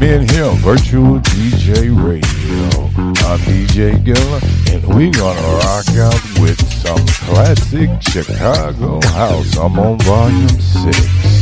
being here Virtual DJ Radio. I'm DJ Giller, and we're gonna rock out with some classic Chicago house. I'm on volume six.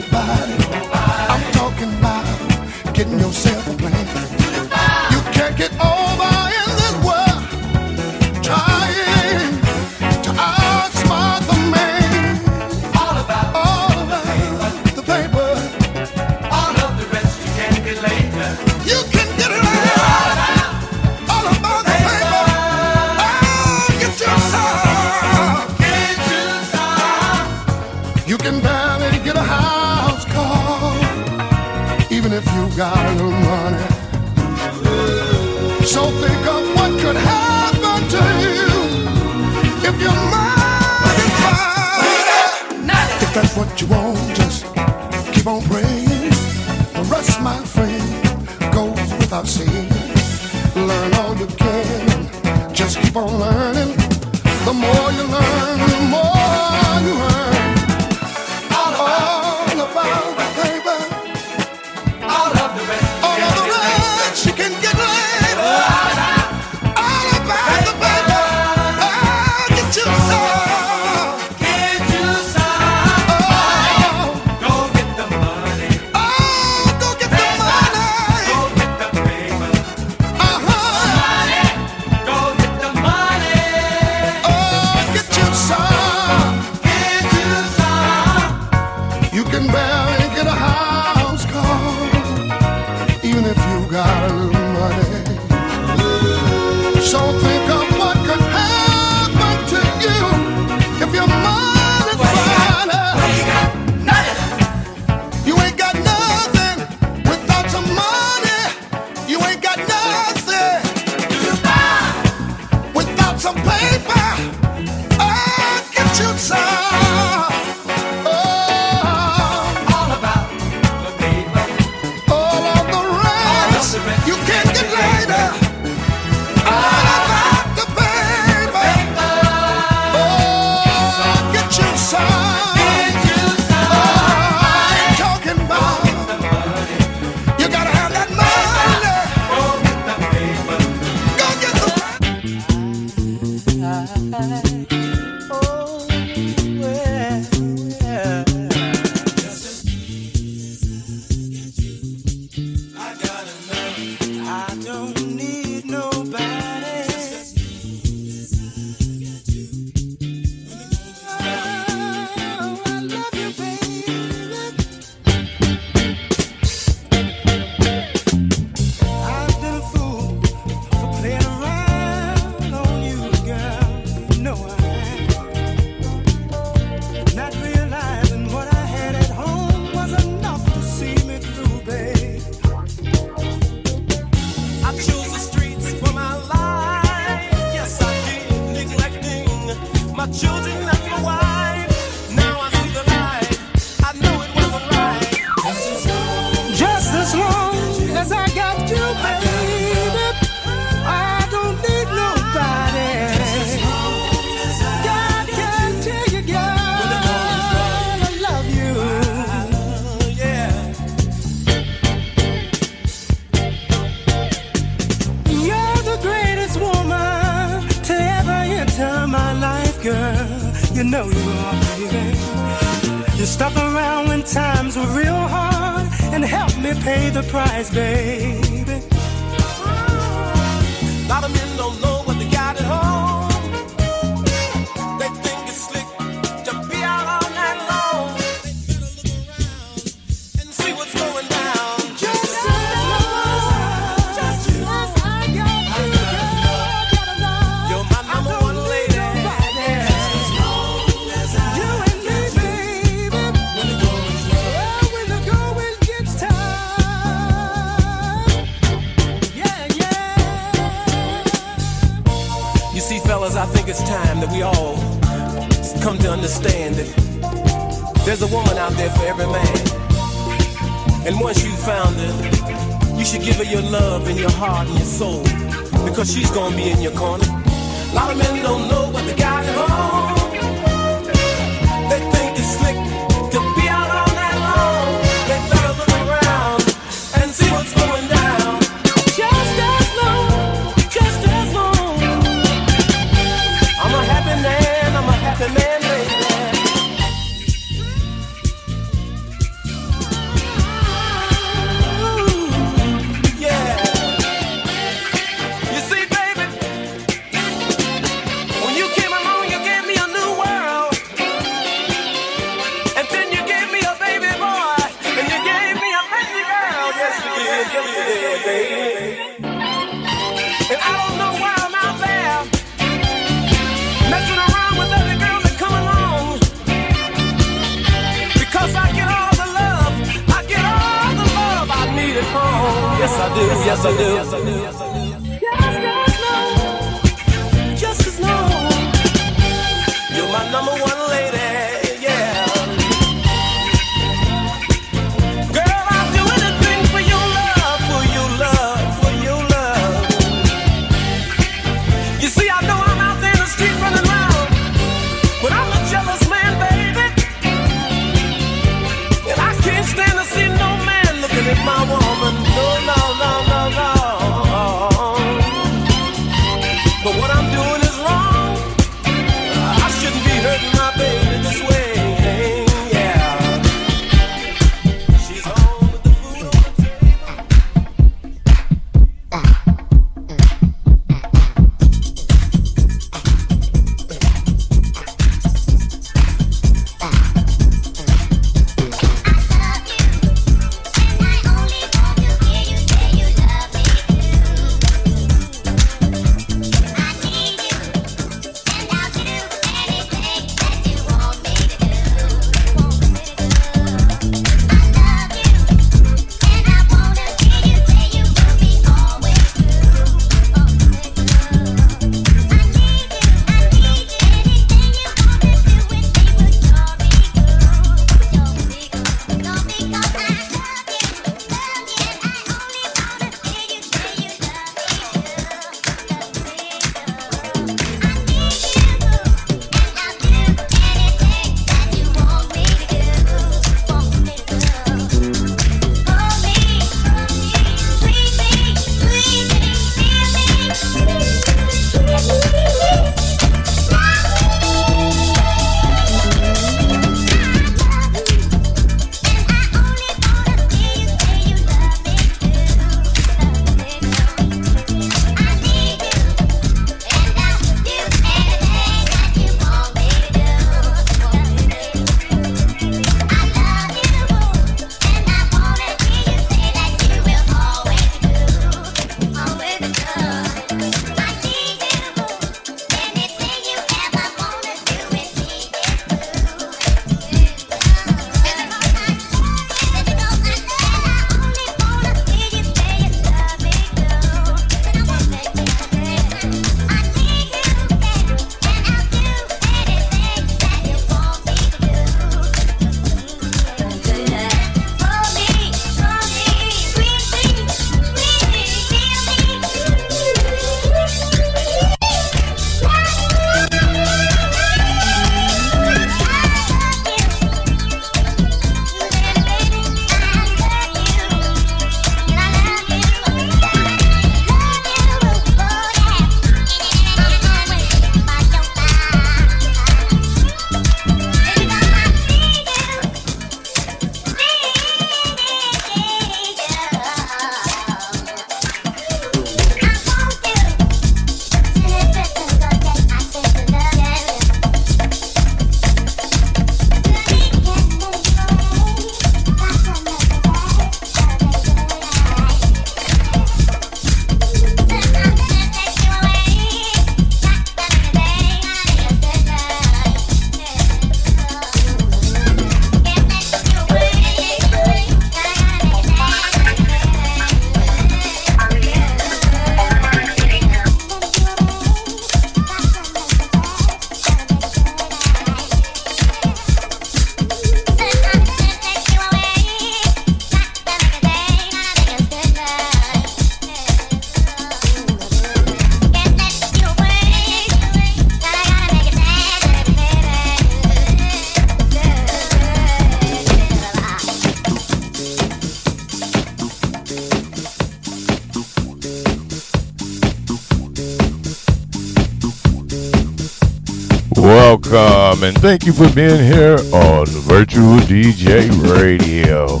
Thank you for being here on Virtual DJ Radio.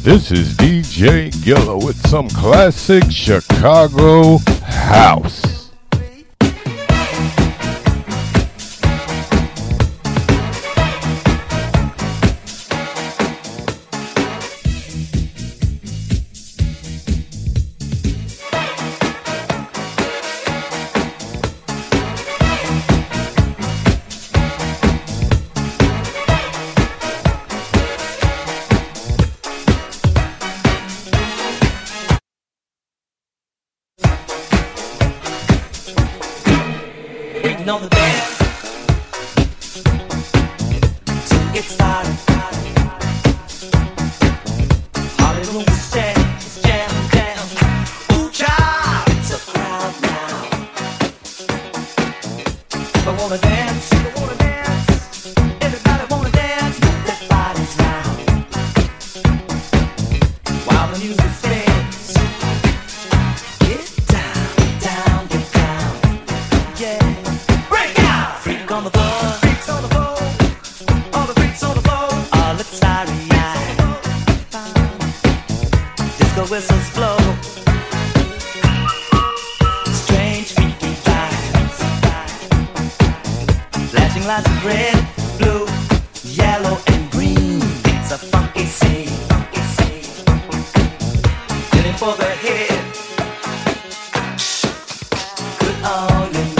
This is DJ Gilla with some classic Chicago house. for the head. Good on you.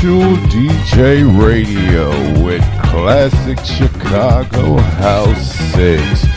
Virtual DJ Radio with Classic Chicago House 6.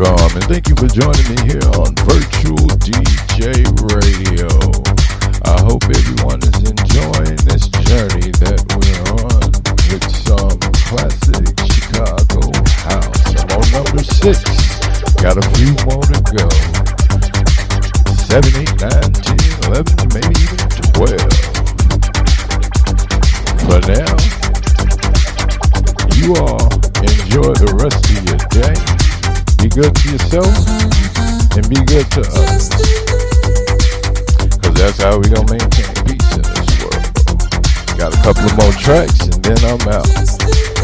Welcome and thank you for joining me here on Virtual DJ Radio. I hope everyone is enjoying this journey that we're on with some classic Chicago house. I'm on number six. Got a few more to go. Seven, eight, nine, ten, eleven, maybe even twelve. For now, you all enjoy the rest of your day. Be good to yourself and be good to others. Cause that's how we gonna maintain peace in this world. Got a couple of more tracks and then I'm out.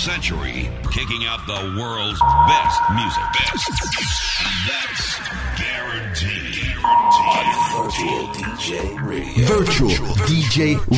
Century, kicking out the world's best music. Best. That's guaranteed. Virtual DJ Radio. Virtual DJ Radio.